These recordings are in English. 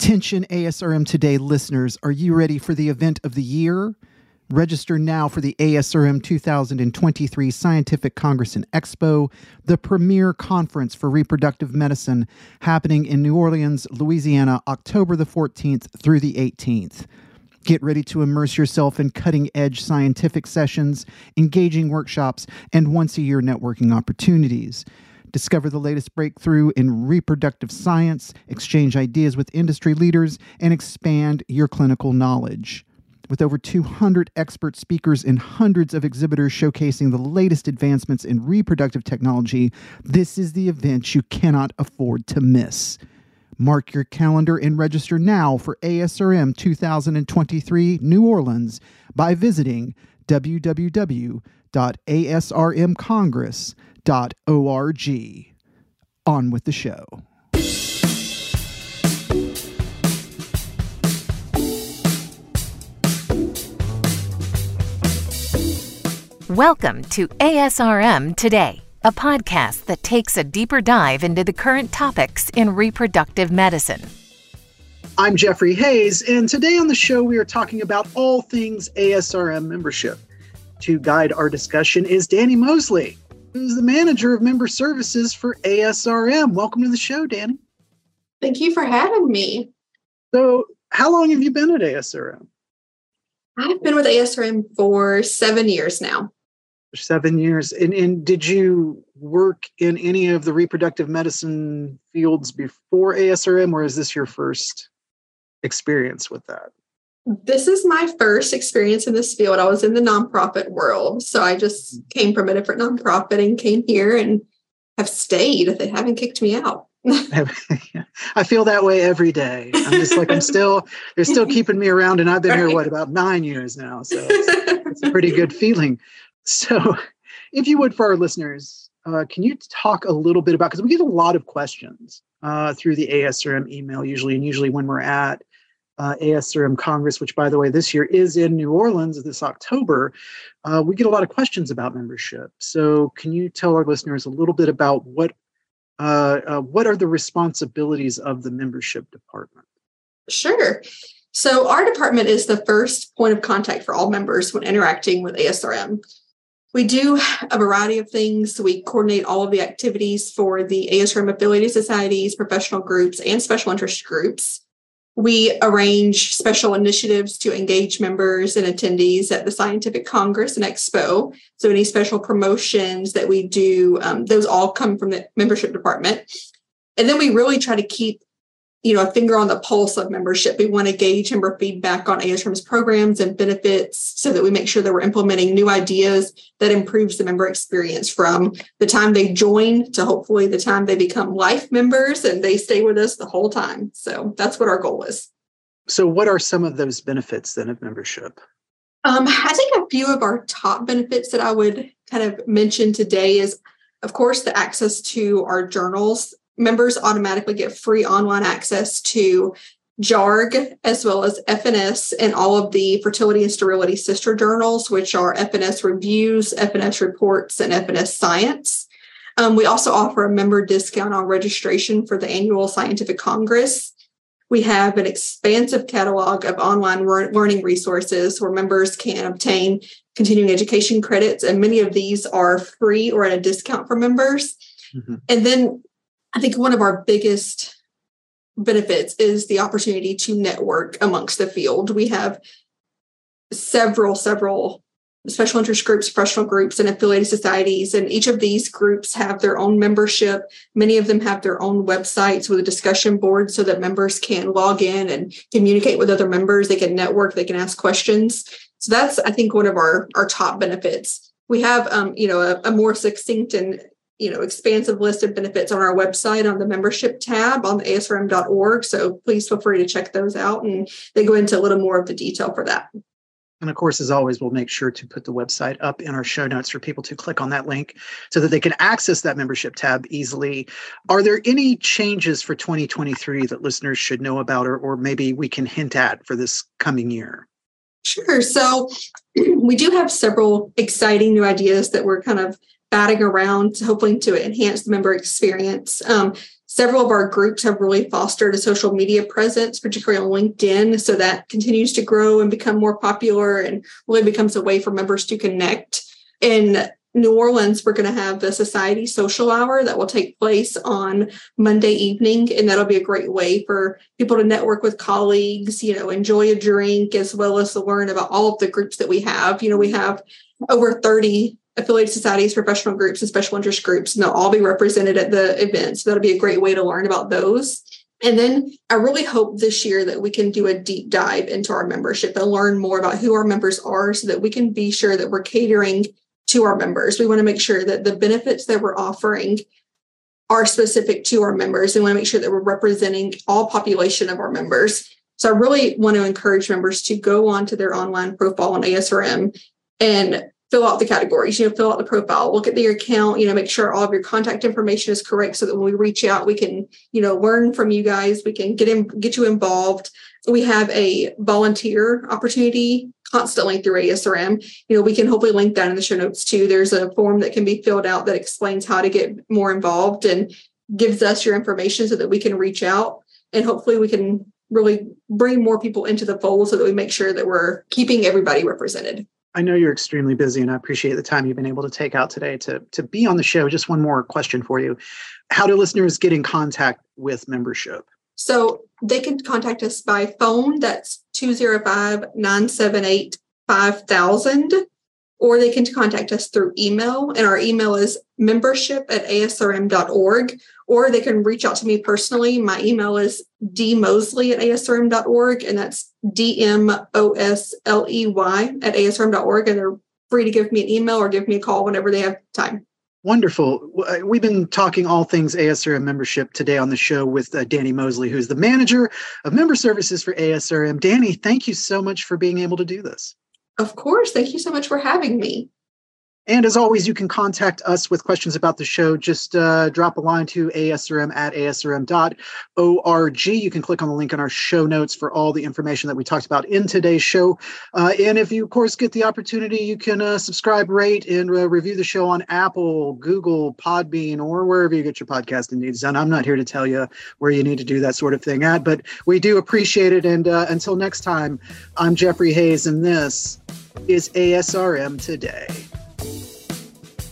Attention ASRM Today listeners, are you ready for the event of the year? Register now for the ASRM 2023 Scientific Congress and Expo, the premier conference for reproductive medicine happening in New Orleans, Louisiana, October the 14th through the 18th. Get ready to immerse yourself in cutting edge scientific sessions, engaging workshops, and once a year networking opportunities. Discover the latest breakthrough in reproductive science, exchange ideas with industry leaders, and expand your clinical knowledge. With over 200 expert speakers and hundreds of exhibitors showcasing the latest advancements in reproductive technology, this is the event you cannot afford to miss. Mark your calendar and register now for ASRM 2023 New Orleans by visiting www.asrmcongress.org. On with the show. Welcome to ASRM Today, a podcast that takes a deeper dive into the current topics in reproductive medicine. I'm Jeffrey Hayes, and today on the show we are talking about all things ASRM membership. To guide our discussion is Dani Mosley, who's the manager of member services for ASRM. Welcome to the show, Dani. Thank you for having me. So, how long have you been at ASRM? I've been with ASRM for seven years now. Seven years. And, and did you work in any of the reproductive medicine fields before ASRM, or is this your first experience with that? This is my first experience in this field. I was in the nonprofit world. So I just mm. came from a different nonprofit and came here and have stayed. They haven't kicked me out. I feel that way every day. I'm just like I'm still they're still keeping me around, and I've been right. here what about nine years now, so it's, it's, a pretty good feeling. So, if you would, for our listeners, uh, can you talk a little bit about because we get a lot of questions uh, through the ASRM email usually, and usually when we're at uh, ASRM Congress, which by the way this year is in New Orleans this October, uh, we get a lot of questions about membership. So, can you tell our listeners a little bit about what uh, uh, what are the responsibilities of the membership department? Sure. So, our department is the first point of contact for all members when interacting with ASRM. We do a variety of things. We coordinate all of the activities for the ASRM affiliated societies, professional groups, and special interest groups. We arrange special initiatives to engage members and attendees at the Scientific Congress and Expo. So, any special promotions that we do, um, those all come from the membership department. And then we really try to keep you know a finger on the pulse of membership. We want to gauge member feedback on asrm's programs and benefits so that we make sure that we're implementing new ideas that improves the member experience from the time they join to hopefully the time they become life members and they stay with us the whole time. So that's what our goal is. So what are some of those benefits then of membership? Um, i think a few of our top benefits that i would kind of mention today is of course the access to our journals members automatically get free online access to JARG as well as F&S and all of the fertility and sterility sister journals, which are F&S reviews, F&S reports, and F&S science. Um, we also offer a member discount on registration for the annual scientific congress. We have an expansive catalog of online learning resources where members can obtain continuing education credits, and many of these are free or at a discount for members. Mm-hmm. And then I think one of our biggest benefits is the opportunity to network amongst the field. We have several, several special interest groups, professional groups, and affiliated societies. And each of these groups have their own membership. Many of them have their own websites with a discussion board so that members can log in and communicate with other members. They can network, they can ask questions. So that's, I think, one of our, our top benefits. We have, um, you know, a, a more succinct and you know expansive list of benefits on our website on the membership tab on the asrm.org so please feel free to check those out and they go into a little more of the detail for that and of course, as always, we'll make sure to put the website up in our show notes for people to click on that link so that they can access that membership tab easily. Are there any changes for 2023 that listeners should know about, or, or maybe we can hint at for this coming year? Sure. So we do have several exciting new ideas that we're kind of batting around, hoping to enhance the member experience. Um, Several of our groups have really fostered a social media presence, particularly on LinkedIn. So that continues to grow and become more popular and really becomes a way for members to connect. In New Orleans, we're going to have the Society Social Hour that will take place on Monday evening. And that'll be a great way for people to network with colleagues, you know, enjoy a drink, as well as to learn about all of the groups that we have. You know, we have over 30 affiliated societies, professional groups, and special interest groups, and they'll all be represented at the event. So that'll be a great way to learn about those. And then I really hope this year that we can do a deep dive into our membership and learn more about who our members are so that we can be sure that we're catering to our members. We want to make sure that the benefits that we're offering are specific to our members and want to make sure that we're representing all population of our members. So I really want to encourage members to go onto their online profile on ASRM and fill out the categories, you know, fill out the profile, look at your account, you know, make sure all of your contact information is correct so that when we reach out, we can, you know, learn from you guys, we can get in, get you involved. We have a volunteer opportunity constantly through ASRM. You know, we can hopefully link that in the show notes too. There's a form that can be filled out that explains how to get more involved and gives us your information so that we can reach out and hopefully we can really bring more people into the fold so that we make sure that we're keeping everybody represented. I know you're extremely busy and I appreciate the time you've been able to take out today to, to be on the show. Just one more question for you. How do listeners get in contact with membership? So they can contact us by phone. That's 205 978 5000. Or they can contact us through email. And our email is membership at asrm.org. Or they can reach out to me personally. My email is dmosley at asrm.org. And that's D M O S L E Y at asrm.org. And they're free to give me an email or give me a call whenever they have time. Wonderful. Uh, we've been talking all things ASRM membership today on the show with uh, Dani Mosley, who's the manager of member services for ASRM. Dani, thank you so much for being able to do this. Of course. Thank you so much for having me. And as always, you can contact us with questions about the show. Just uh, drop a line to asrm at asrm.org. You can click on the link in our show notes for all the information that we talked about in today's show. Uh, and if you, of course, get the opportunity, you can uh, subscribe, rate, and uh, review the show on Apple, Google, Podbean, or wherever you get your podcasting needs done. I'm not here to tell you where you need to do that sort of thing at, but we do appreciate it. And uh, until next time, I'm Jeffrey Hayes, and this is ASRM Today.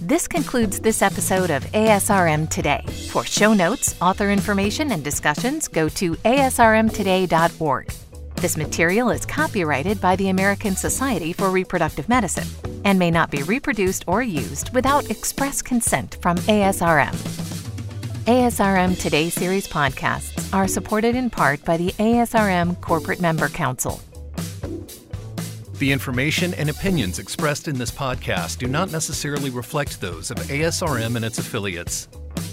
This concludes this episode of ASRM Today. For show notes, author information, and discussions, go to asrmtoday.org. This material is copyrighted by the American Society for Reproductive Medicine and may not be reproduced or used without express consent from ASRM. ASRM Today series podcasts are supported in part by the ASRM Corporate Member Council. The information and opinions expressed in this podcast do not necessarily reflect those of ASRM and its affiliates.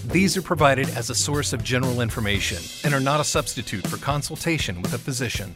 These are provided as a source of general information and are not a substitute for consultation with a physician.